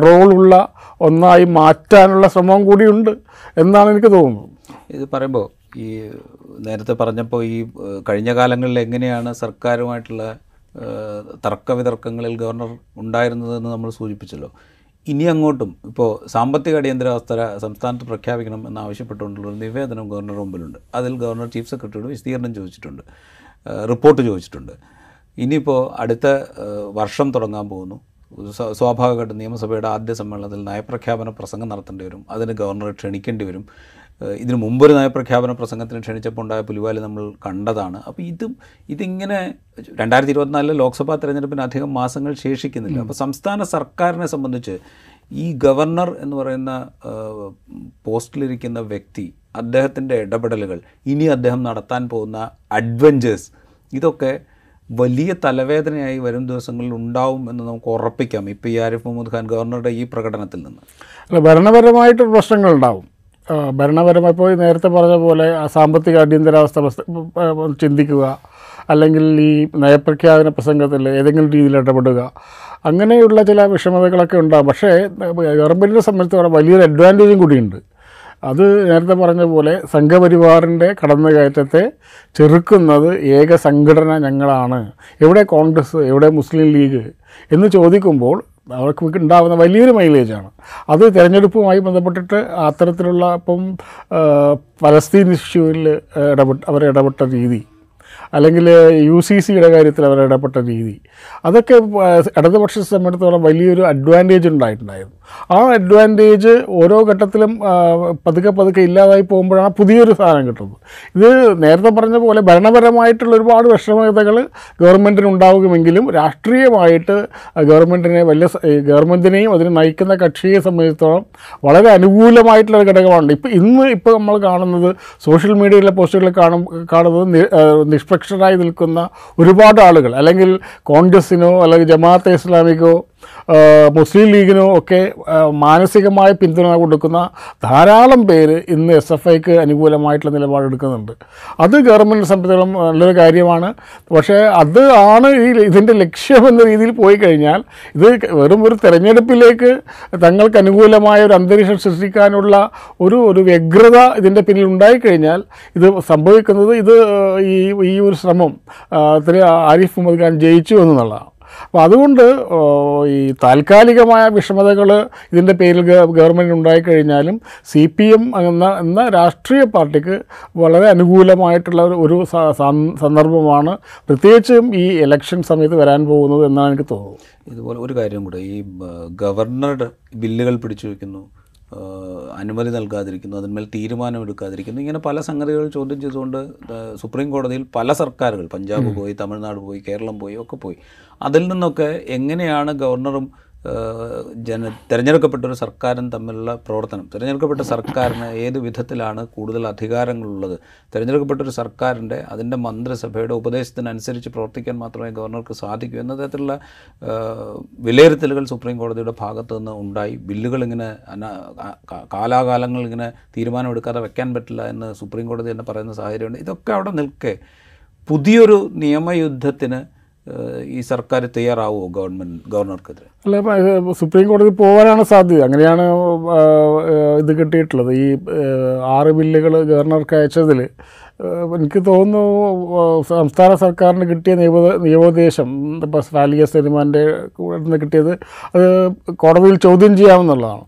റോളുള്ള ഒന്നായി മാറ്റാനുള്ള ശ്രമം കൂടിയുണ്ട് എന്നാണ് എനിക്ക് തോന്നുന്നത്. ഇത് പറയുമ്പോൾ ഈ നേരത്തെ പറഞ്ഞപ്പോൾ ഈ കഴിഞ്ഞ കാലങ്ങളിൽ എങ്ങനെയാണ് സർക്കാരുമായിട്ടുള്ള തർക്ക തർക്കവിതർക്കങ്ങളിൽ ഗവർണർ ഉണ്ടായിരുന്നതെന്ന് നമ്മൾ സൂചിപ്പിച്ചല്ലോ. ഇനി അങ്ങോട്ടും ഇപ്പോൾ സാമ്പത്തിക അടിയന്തരാവസ്ഥ സംസ്ഥാനത്ത് പ്രഖ്യാപിക്കണം എന്നാവശ്യപ്പെട്ടുകൊണ്ടുള്ള നിവേദനം ഗവർണർ മുമ്പിലുണ്ട്. അതിൽ ഗവർണർ ചീഫ് സെക്രട്ടറിയോട് വിശദീകരണം ചോദിച്ചിട്ടുണ്ട്. റിപ്പോർട്ട് ചോദിച്ചിട്ടുണ്ട്. ഇനിയിപ്പോൾ അടുത്ത വർഷം തുടങ്ങാൻ പോകുന്നു. സ്വാഭാവികമായിട്ട് നിയമസഭയുടെ ആദ്യ സമ്മേളനത്തിൽ നയപ്രഖ്യാപന പ്രസംഗം നടത്തേണ്ടി വരും. അതിന് ഗവർണറെ ക്ഷണിക്കേണ്ടി വരും. ഇതിനു മുമ്പൊരു നയപ്രഖ്യാപന പ്രസംഗത്തിന് ക്ഷണിച്ചപ്പോൾ ഉണ്ടായ പുലിവാൽ നമ്മൾ കണ്ടതാണ്. അപ്പോൾ ഇതും ഇതിങ്ങനെ രണ്ടായിരത്തി ഇരുപത്തിനാലിലെ ലോക്സഭാ തെരഞ്ഞെടുപ്പിന് അധികം മാസങ്ങൾ ശേഷിക്കുന്നില്ല. അപ്പോൾ സംസ്ഥാന സർക്കാരിനെ സംബന്ധിച്ച് ഈ ഗവർണർ എന്ന് പറയുന്ന പോസ്റ്റിലിരിക്കുന്ന വ്യക്തി അദ്ദേഹത്തിന്റെ ഇടപെടലുകൾ ഇനി അദ്ദേഹം നടത്താൻ പോകുന്ന അഡ്വഞ്ചേഴ്സ് ഇതൊക്കെ വലിയ തലവേദനയായി വരും ദിവസങ്ങളിൽ ഉണ്ടാവും എന്ന് നമുക്ക് ഉറപ്പിക്കാം ഇപ്പോൾ ഈ ആരിഫ് മുഹമ്മദ് ഖാൻ ഗവർണറുടെ ഈ പ്രകടനത്തിൽ നിന്ന്. അല്ല ഭരണപരമായിട്ട് പ്രശ്നങ്ങളുണ്ടാവും. ഭരണപരമായി പോയി നേരത്തെ പറഞ്ഞ പോലെ സാമ്പത്തിക അടിയന്തരാവസ്ഥ ചിന്തിക്കുക. അല്ലെങ്കിൽ ഈ നയപ്രഖ്യാപന പ്രസംഗത്തിൽ ഏതെങ്കിലും രീതിയിൽ ഇടപെടുക. അങ്ങനെയുള്ള ചില വിഷമതകളൊക്കെ ഉണ്ടാകും പക്ഷേ ഗവൺമെന്റിനെ സംബന്ധിച്ചോളം വലിയൊരു അഡ്വാന്റേജും കൂടിയുണ്ട്. അത് നേരത്തെ പറഞ്ഞ പോലെ സംഘപരിവാറിന്റെ കടന്നുകയറ്റത്തെ ചെറുക്കുന്നത് ഏക സംഘടന ഞങ്ങളാണ്. എവിടെ കോൺഗ്രസ് എവിടെ മുസ്ലിം ലീഗ് എന്ന് ചോദിക്കുമ്പോൾ അവർക്ക് ഉണ്ടാകുന്ന വലിയൊരു മൈലേജാണ്. അത് തിരഞ്ഞെടുപ്പുമായി ബന്ധപ്പെട്ടിട്ട് അത്തരത്തിലുള്ള ഇപ്പം പലസ്തീൻ ഇഷ്യൂവിൽ ഇടപെട്ട് അവർ ഇടപെട്ട രീതി അല്ലെങ്കിൽ യു സി സിയുടെ കാര്യത്തിൽ അവർ ഇടപെട്ട രീതി. അതൊക്കെ ഇടതുപക്ഷ സംബന്ധിച്ചിടത്തോളം വലിയൊരു അഡ്വാന്റേജ് ഉണ്ടായിട്ടുണ്ടായിരുന്നു. ആ അഡ്വാന്റേജ് ഓരോ ഘട്ടത്തിലും പതുക്കെ പതുക്കെ ഇല്ലാതായി പോകുമ്പോഴാണ് പുതിയൊരു സാധനം കിട്ടുന്നത്. ഇത് നേരത്തെ പറഞ്ഞ പോലെ ഭരണപരമായിട്ടുള്ള ഒരുപാട് വിഷമതകൾ ഗവൺമെന്റിന് ഉണ്ടാകുമെങ്കിലും രാഷ്ട്രീയമായിട്ട് ഗവൺമെന്റിനെ വലിയ ഗവൺമെന്റിനെയും അതിനെ നയിക്കുന്ന കക്ഷിയെ സംബന്ധിച്ചിടത്തോളം വളരെ അനുകൂലമായിട്ടുള്ള ഒരു ഘടകമാണ് ഇപ്പോൾ ഇന്ന് ഇപ്പോൾ നമ്മൾ കാണുന്നത് സോഷ്യൽ മീഡിയയിലെ പോസ്റ്റുകളിൽ കാണും കാണുന്നത് നി- ആ, നിഷ്പക്ഷരായി നിൽക്കുന്ന ഒരുപാട് ആളുകൾ അല്ലെങ്കിൽ കോൺഗ്രസിനോ അല്ലെങ്കിൽ ജമാഅത്തെ ഇസ്ലാമിക്കോ മുസ്ലിം ലീഗിനും ഒക്കെ മാനസികമായ പിന്തുണ കൊടുക്കുന്ന ധാരാളം പേര് ഇന്ന് എസ് എഫ് ഐക്ക് അനുകൂലമായിട്ടുള്ള നിലപാടെടുക്കുന്നുണ്ട് അത് ഗവൺമെന്റ് സംബന്ധിച്ചിടത്തോളം നല്ലൊരു കാര്യമാണ്. പക്ഷേ അത് ആണ് ഈ ഇതിന്റെ ലക്ഷ്യം എന്ന രീതിയിൽ പോയി കഴിഞ്ഞാൽ ഇത് വെറും ഒരു തെരഞ്ഞെടുപ്പിലേക്ക് തങ്ങൾക്ക് അനുകൂലമായ ഒരു അന്തരീക്ഷം സൃഷ്ടിക്കാനുള്ള ഒരു ഒരു വ്യഗ്രത ഇതിന്റെ പിന്നിൽ ഉണ്ടായിക്കഴിഞ്ഞാൽ ഇത് സംഭവിക്കുന്നത് ഇത് ഈ ഈ ഒരു ശ്രമം ആരിഫ് മുഹമ്മദ് ഖാൻ ജയിച്ചു എന്നുള്ളതാണ്. അപ്പോൾ അതുകൊണ്ട് ഈ താൽക്കാലികമായ വിഷമതകൾ ഇതിന്റെ പേരിൽ ഗവൺമെന്റ് ഉണ്ടായിക്കഴിഞ്ഞാലും സി പി എം എന്ന എന്ന രാഷ്ട്രീയ പാർട്ടിക്ക് വളരെ അനുകൂലമായിട്ടുള്ള ഒരു- സന്ദർഭമാണ് പ്രത്യേകിച്ചും ഈ ഇലക്ഷൻ സമയത്ത് വരാൻ പോകുന്നത് എന്നാണ് എനിക്ക് തോന്നുന്നത്. ഇതുപോലെ ഒരു കാര്യം കൂടെ ഈ ഗവർണറുടെ ബില്ലുകൾ പിടിച്ചു വയ്ക്കുന്നു അനുമതി നൽകാതിരിക്കുന്നു അതിന്മേൽ തീരുമാനമെടുക്കാതിരിക്കുന്നു. ഇങ്ങനെ പല സംഗതികൾ ചോദ്യം ചെയ്തുകൊണ്ട് സുപ്രീം കോടതിയിൽ പല സർക്കാരുകൾ പഞ്ചാബ് പോയി തമിഴ്നാട് പോയി കേരളം പോയി ഒക്കെ പോയി. അതിൽ നിന്നൊക്കെ എങ്ങനെയാണ് ഗവർണറും ജന തിരഞ്ഞെടുക്കപ്പെട്ട ഒരു സർക്കാരും തമ്മിലുള്ള പ്രവർത്തനം. തിരഞ്ഞെടുക്കപ്പെട്ട സർക്കാരിന് ഏത് വിധത്തിലാണ് കൂടുതൽ അധികാരങ്ങളുള്ളത്? തിരഞ്ഞെടുക്കപ്പെട്ട ഒരു സർക്കാരിന്റെ അതിന്റെ മന്ത്രിസഭയുടെ ഉപദേശത്തിനനുസരിച്ച് പ്രവർത്തിക്കാൻ മാത്രമേ ഗവർണർക്ക് സാധിക്കൂ എന്ന തരത്തിലുള്ള വിലയിരുത്തലുകൾ സുപ്രീം കോടതിയുടെ ഭാഗത്തു നിന്ന് ഉണ്ടായി. ബില്ലുകൾ ഇങ്ങനെ കാലാകാലങ്ങൾ ഇങ്ങനെ തീരുമാനമെടുക്കാതെ വെക്കാൻ പറ്റില്ല എന്ന് സുപ്രീം കോടതി തന്നെ പറയുന്ന സാഹചര്യമുണ്ട്. ഇതൊക്കെ അവിടെ നിൽക്കെ പുതിയൊരു നിയമയുദ്ധത്തിന് ഈ സർക്കാർ തയ്യാറാവുമോ ഗവൺമെന്റ് ഗവർണർക്കെതിരെ? അല്ല സുപ്രീം കോടതി പോകാനാണ് സാധ്യത. അങ്ങനെയാണ് ഇത് കിട്ടിയിട്ടുള്ളത്. ഈ ആറ് ബില്ലുകൾ ഗവർണർക്ക് അയച്ചതിൽ എനിക്ക് തോന്നുന്നു സംസ്ഥാന സർക്കാരിന് കിട്ടിയ നിയമ നിയമോപദേശം ഇപ്പോൾ സ്വാലിയ സിനിമാന്റെ നിന്ന് കിട്ടിയത് അത് കോടതിയിൽ ചോദ്യം ചെയ്യാമെന്നുള്ളതാണ്.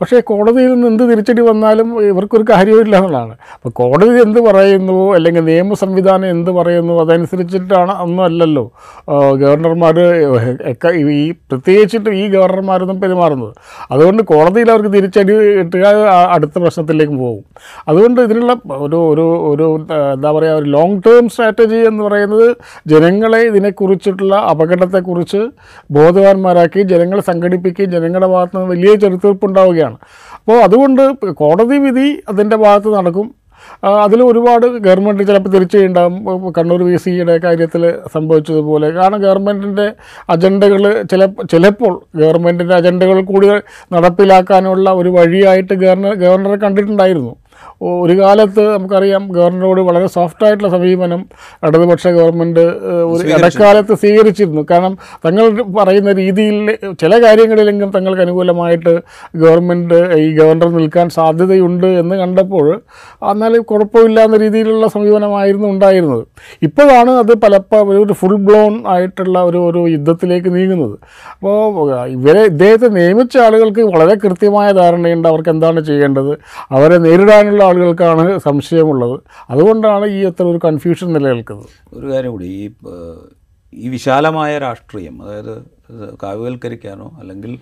പക്ഷേ കോടതിയിൽ നിന്ന് എന്ത് തിരിച്ചടി വന്നാലും ഇവർക്കൊരു കാര്യമില്ല എന്നുള്ളതാണ്. അപ്പോൾ കോടതി എന്ത് പറയുന്നു അല്ലെങ്കിൽ നിയമ സംവിധാനം എന്ത് പറയുന്നു അതനുസരിച്ചിട്ടാണ് ഒന്നും അല്ലല്ലോ. ഗവർണർമാർ ഈ പ്രത്യേകിച്ചിട്ട് ഈ ഗവർണർമാരൊന്നും പെരുമാറുന്നത്. അതുകൊണ്ട് കോടതിയിൽ അവർക്ക് തിരിച്ചടി കിട്ടുക അടുത്ത പ്രശ്നത്തിലേക്ക് പോകും. അതുകൊണ്ട് ഇതിനുള്ള ഒരു ഒരു ഒരു എന്താ പറയുക ഒരു ലോങ് ടേം സ്ട്രാറ്റജി എന്ന് പറയുന്നത് ജനങ്ങളെ ഇതിനെക്കുറിച്ചിട്ടുള്ള അപകടത്തെക്കുറിച്ച് ബോധവാന്മാരാക്കി ജനങ്ങളെ സംഘടിപ്പിക്കുകയും ജനങ്ങളുടെ ഭാഗത്ത് നിന്ന് വലിയ ചെറുത്തീർപ്പുണ്ടാവുകയാണ് അപ്പോൾ അതുകൊണ്ട് കോടതി വിധി അതിന്റെ ഭാഗത്ത് നടക്കും. അതിൽ ഒരുപാട് ഗവൺമെന്റ് ചിലപ്പോൾ തിരിച്ചുണ്ടാകും കണ്ണൂർ വി സിയുടെ കാര്യത്തിൽ സംഭവിച്ചതുപോലെ. കാരണം ഗവൺമെന്റിന്റെ അജണ്ടകൾ ചില ചിലപ്പോൾ ഗവൺമെന്റിന്റെ അജണ്ടകൾ കൂടി നടപ്പിലാക്കാനുള്ള ഒരു വഴിയായിട്ട് ഗവർണർ ഗവർണറെ കണ്ടിട്ടുണ്ടായിരുന്നു. ഒരു കാലത്ത് നമുക്കറിയാം ഗവർണറോട് വളരെ സോഫ്റ്റായിട്ടുള്ള സമീപനം ഇടതുപക്ഷ ഗവൺമെന്റ് ഒരു ഇടക്കാലത്ത് സ്വീകരിച്ചിരുന്നു. കാരണം തങ്ങൾ പറയുന്ന രീതിയിൽ ചില കാര്യങ്ങളിലെങ്കിലും തങ്ങൾക്ക് അനുകൂലമായിട്ട് ഗവൺമെന്റ് ഈ ഗവർണർ നിൽക്കാൻ സാധ്യതയുണ്ട് എന്ന് കണ്ടപ്പോൾ എന്നാൽ കുഴപ്പമില്ലാന്ന രീതിയിലുള്ള സമീപനമായിരുന്നു ഉണ്ടായിരുന്നത്. ഇപ്പോഴാണ് അത് പലപ്പോൾ ഒരു ഫുൾ ബ്ലോൺ ആയിട്ടുള്ള ഒരു ഒരു യുദ്ധത്തിലേക്ക് നീങ്ങുന്നത്. അപ്പോൾ ഇവരെ ഇദ്ദേഹത്തെ നിയമിച്ച ആളുകൾക്ക് വളരെ കൃത്യമായ ധാരണയുണ്ട്. അവർക്ക് എന്താണ് ചെയ്യേണ്ടത്? അവരെ നേരിടാനുള്ള ആളുകൾക്കാണ് സംശയമുള്ളത്. അതുകൊണ്ടാണ് ഈ അത്ര ഒരു കൺഫ്യൂഷൻ നിലനിൽക്കുന്നത്. ഒരു കാര്യം കൂടി ഈ ഈ വിശാലമായ രാഷ്ട്രീയം അതായത് കാവ്യവൽക്കരിക്കാനോ അല്ലെങ്കിൽ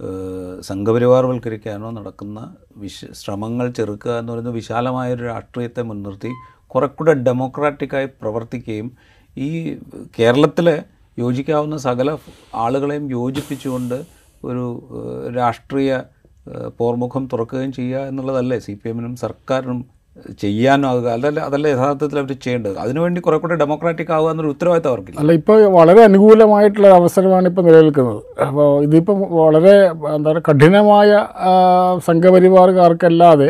സംഘപരിവാർ സംഘപരിവാർവൽക്കരിക്കാനോ നടക്കുന്ന വിശ ശ്രമങ്ങൾ ചെറുക്കുക എന്ന് പറയുന്ന വിശാലമായ ഒരു രാഷ്ട്രീയത്തെ മുൻനിർത്തി കുറെക്കൂടെ കൂടെ ഡെമോക്രാറ്റിക്കായി പ്രവർത്തിക്കുകയും ഈ കേരളത്തിലെ യോജിക്കാവുന്ന സകല ആളുകളെയും യോജിപ്പിച്ചുകൊണ്ട് ഒരു രാഷ്ട്രീയ പോർമുഖം തുറക്കുകയും ചെയ്യുക എന്നുള്ളതല്ലേ? സി പി എമ്മിനും സർക്കാരിനും ചെയ്യാനാകുക അതല്ല അതല്ല യഥാർത്ഥത്തിൽ അവർ ചെയ്യേണ്ടത്. അതിനുവേണ്ടി കുറെ കൂടെ ഡെമോക്രാറ്റിക് ആവുക എന്നൊരു ഉത്തരവാദിത്തം അവർക്കില്ല. അല്ല ഇപ്പോൾ വളരെ അനുകൂലമായിട്ടുള്ള അവസരമാണ് ഇപ്പോൾ നിലനിൽക്കുന്നത്. അപ്പോൾ ഇതിപ്പം വളരെ എന്താ പറയുക കഠിനമായ സംഘപരിവാറുകാർക്കല്ലാതെ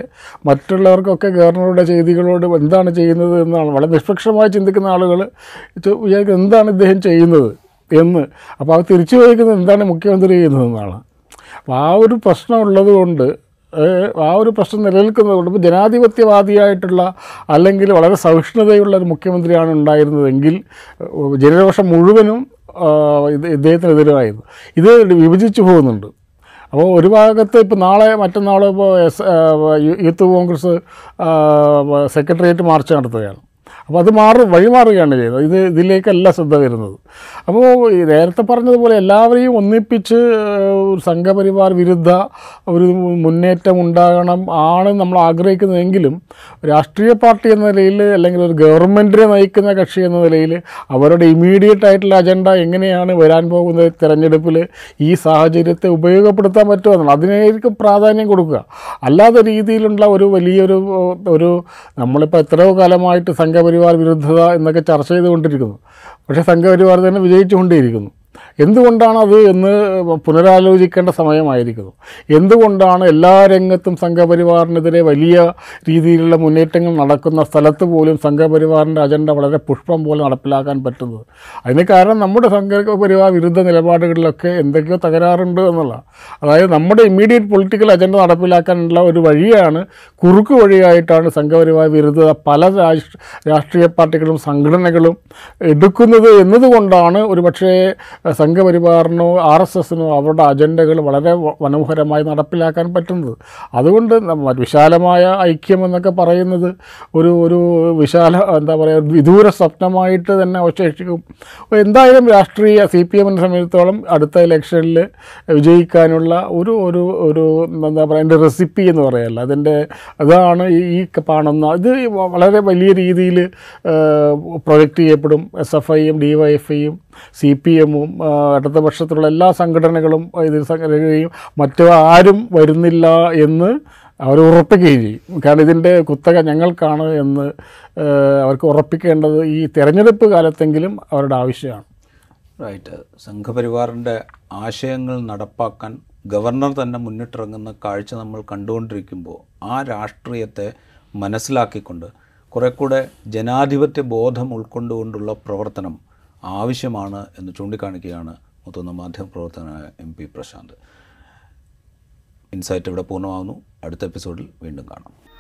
മറ്റുള്ളവർക്കൊക്കെ ഗവർണറുടെ ചെയ്തികളോട് എന്താണ് ചെയ്യുന്നത് എന്നാണ് വളരെ നിഷ്പക്ഷമായി ചിന്തിക്കുന്ന ആളുകൾ വിചാരിക്കുന്നത് എന്താണ് ഇദ്ദേഹം ചെയ്യുന്നത് എന്ന്. അപ്പോൾ അത് തിരിച്ചു ചോദിക്കുന്നത് എന്താണ് മുഖ്യമന്ത്രി ചെയ്യുന്നതെന്നാണ് അപ്പോൾ ആ ഒരു പ്രശ്നമുള്ളത് കൊണ്ട് ആ ഒരു പ്രശ്നം നിലനിൽക്കുന്നതുകൊണ്ട് ഇപ്പോൾ ജനാധിപത്യവാദിയായിട്ടുള്ള അല്ലെങ്കിൽ വളരെ സഹിഷ്ണുതയുള്ള ഒരു മുഖ്യമന്ത്രിയാണ് ഉണ്ടായിരുന്നതെങ്കിൽ ജനരോഷം മുഴുവനും ഇത് ഇദ്ദേഹത്തിനെതിരായിരുന്നു. ഇത് വിഭജിച്ചു പോകുന്നുണ്ട്. അപ്പോൾ ഒരു ഭാഗത്ത് ഇപ്പോൾ നാളെ മറ്റന്നാൾ ഇപ്പോൾ യൂത്ത് കോൺഗ്രസ് സെക്രട്ടേറിയറ്റ് മാർച്ച് നടത്തുകയാണ്. അപ്പോൾ അത് മാറും വഴി വഴിമാറുകയാണ് ചെയ്യുന്നത് ഇത് ഇതിലേക്കല്ല ശ്രദ്ധ വരുന്നത്. അപ്പോൾ നേരത്തെ പറഞ്ഞതുപോലെ എല്ലാവരെയും ഒന്നിപ്പിച്ച് ഒരു സംഘപരിവാർ വിരുദ്ധ ഒരു മുന്നേറ്റം ഉണ്ടാകണം ആണ് നമ്മൾ ആഗ്രഹിക്കുന്നതെങ്കിലും രാഷ്ട്രീയ പാർട്ടി എന്ന നിലയിൽ അല്ലെങ്കിൽ ഒരു ഗവൺമെന്റിനെ നയിക്കുന്ന കക്ഷി എന്ന നിലയിൽ അവരുടെ ഇമ്മീഡിയറ്റ് ആയിട്ടുള്ള അജണ്ട എങ്ങനെയാണ് വരാൻ പോകുന്നത് തിരഞ്ഞെടുപ്പിൽ ഈ സാഹചര്യത്തെ ഉപയോഗപ്പെടുത്താൻ പറ്റുമെന്നാണ് അതിനായിരിക്കും പ്രാധാന്യം കൊടുക്കുക. അല്ലാത്ത രീതിയിലുള്ള ഒരു വലിയൊരു ഒരു നമ്മളിപ്പോൾ എത്രയോ കാലമായിട്ട് സംഘപരിവാർ വിരുദ്ധത എന്നൊക്കെ ചർച്ച ചെയ്തുകൊണ്ടിരിക്കുന്നു. പക്ഷേ സംഘപരിവാർ തന്നെ വിജയിച്ചുകൊണ്ടേയിരിക്കുന്നു. എന്തുകൊണ്ടാണ് അത് എന്ന് പുനരാലോചിക്കേണ്ട സമയമായിരിക്കുന്നു. എന്തുകൊണ്ടാണ് എല്ലാ രംഗത്തും സംഘപരിവാറിനെതിരെ വലിയ രീതിയിലുള്ള മുന്നേറ്റങ്ങൾ നടക്കുന്ന സ്ഥലത്ത് പോലും സംഘപരിവാറിന്റെ അജണ്ട വളരെ പുഷ്പം പോലെ നടപ്പിലാക്കാൻ പറ്റുന്നത്? അതിന് കാരണം നമ്മുടെ സംഘപരിവാർ വിരുദ്ധ നിലപാടുകളിലൊക്കെ എന്തൊക്കെയോ തകരാറുണ്ട് എന്നുള്ള. അതായത് നമ്മുടെ ഇമ്മീഡിയറ്റ് പൊളിറ്റിക്കൽ അജണ്ട നടപ്പിലാക്കാനുള്ള ഒരു വഴിയാണ് കുറുക്ക് വഴിയായിട്ടാണ് സംഘപരിവാർ വിരുദ്ധത പല രാഷ്ട്രീയ പാർട്ടികളും സംഘടനകളും എടുക്കുന്നത് എന്നതുകൊണ്ടാണ് ഒരുപക്ഷേ സംഘപരിവാറിനോ ആർ എസ് എസിനോ അവരുടെ അജണ്ടകൾ വളരെ മനോഹരമായി നടപ്പിലാക്കാൻ പറ്റുന്നത്. അതുകൊണ്ട് വിശാലമായ ഐക്യം എന്നൊക്കെ പറയുന്നത് ഒരു ഒരു വിശാല എന്താ പറയുക വിദൂര സ്വപ്നമായിട്ട് തന്നെ അവശേഷിക്കും. എന്തായാലും രാഷ്ട്രീയ സി പി എമ്മിനെ സംബന്ധിച്ചിടത്തോളം അടുത്ത ഇലക്ഷനിൽ വിജയിക്കാനുള്ള ഒരു ഒരു ഒരു എന്താ പറയുക അതിന്റെ റെസിപ്പി എന്ന് പറയല്ല. അതിന്റെ അതാണ് ഈ കാണുന്ന ഇത് വളരെ വലിയ രീതിയിൽ പ്രൊജക്റ്റ് ചെയ്യപ്പെടും. എസ് എഫ് ഐയും ഡി വൈ എഫ് ഐയും സി പി എമ്മും ഇടതുപക്ഷത്തിലുള്ള എല്ലാ സംഘടനകളും ഇതിൽ സംഘടനയും മറ്റു ആരും വരുന്നില്ല എന്ന് അവർ ഉറപ്പിക്കുകയും ചെയ്യും. കാരണം ഇതിന്റെ കുത്തക ഞങ്ങൾക്കാണ് എന്ന് അവർക്ക് ഉറപ്പിക്കേണ്ടത് ഈ തിരഞ്ഞെടുപ്പ് കാലത്തെങ്കിലും അവരുടെ ആവശ്യമാണ്. റൈറ്റ് സംഘപരിവാറിന്റെ ആശയങ്ങൾ നടപ്പാക്കാൻ ഗവർണർ തന്നെ മുന്നിട്ടിറങ്ങുന്ന കാഴ്ച നമ്മൾ കണ്ടുകൊണ്ടിരിക്കുമ്പോൾ ആ രാഷ്ട്രീയത്തെ മനസ്സിലാക്കിക്കൊണ്ട് കുറെ കൂടെ ജനാധിപത്യ ബോധം ഉൾക്കൊണ്ടുകൊണ്ടുള്ള പ്രവർത്തനം ആവശ്യമാണ് എന്ന് ചൂണ്ടിക്കാണിക്കുകയാണ് മുതിർന്ന മാധ്യമപ്രവർത്തകനായ എം പി പ്രശാന്ത്. ഇൻസൈറ്റ് ഇവിടെ പൂർണമാകുന്നു. അടുത്ത എപ്പിസോഡിൽ വീണ്ടും കാണാം.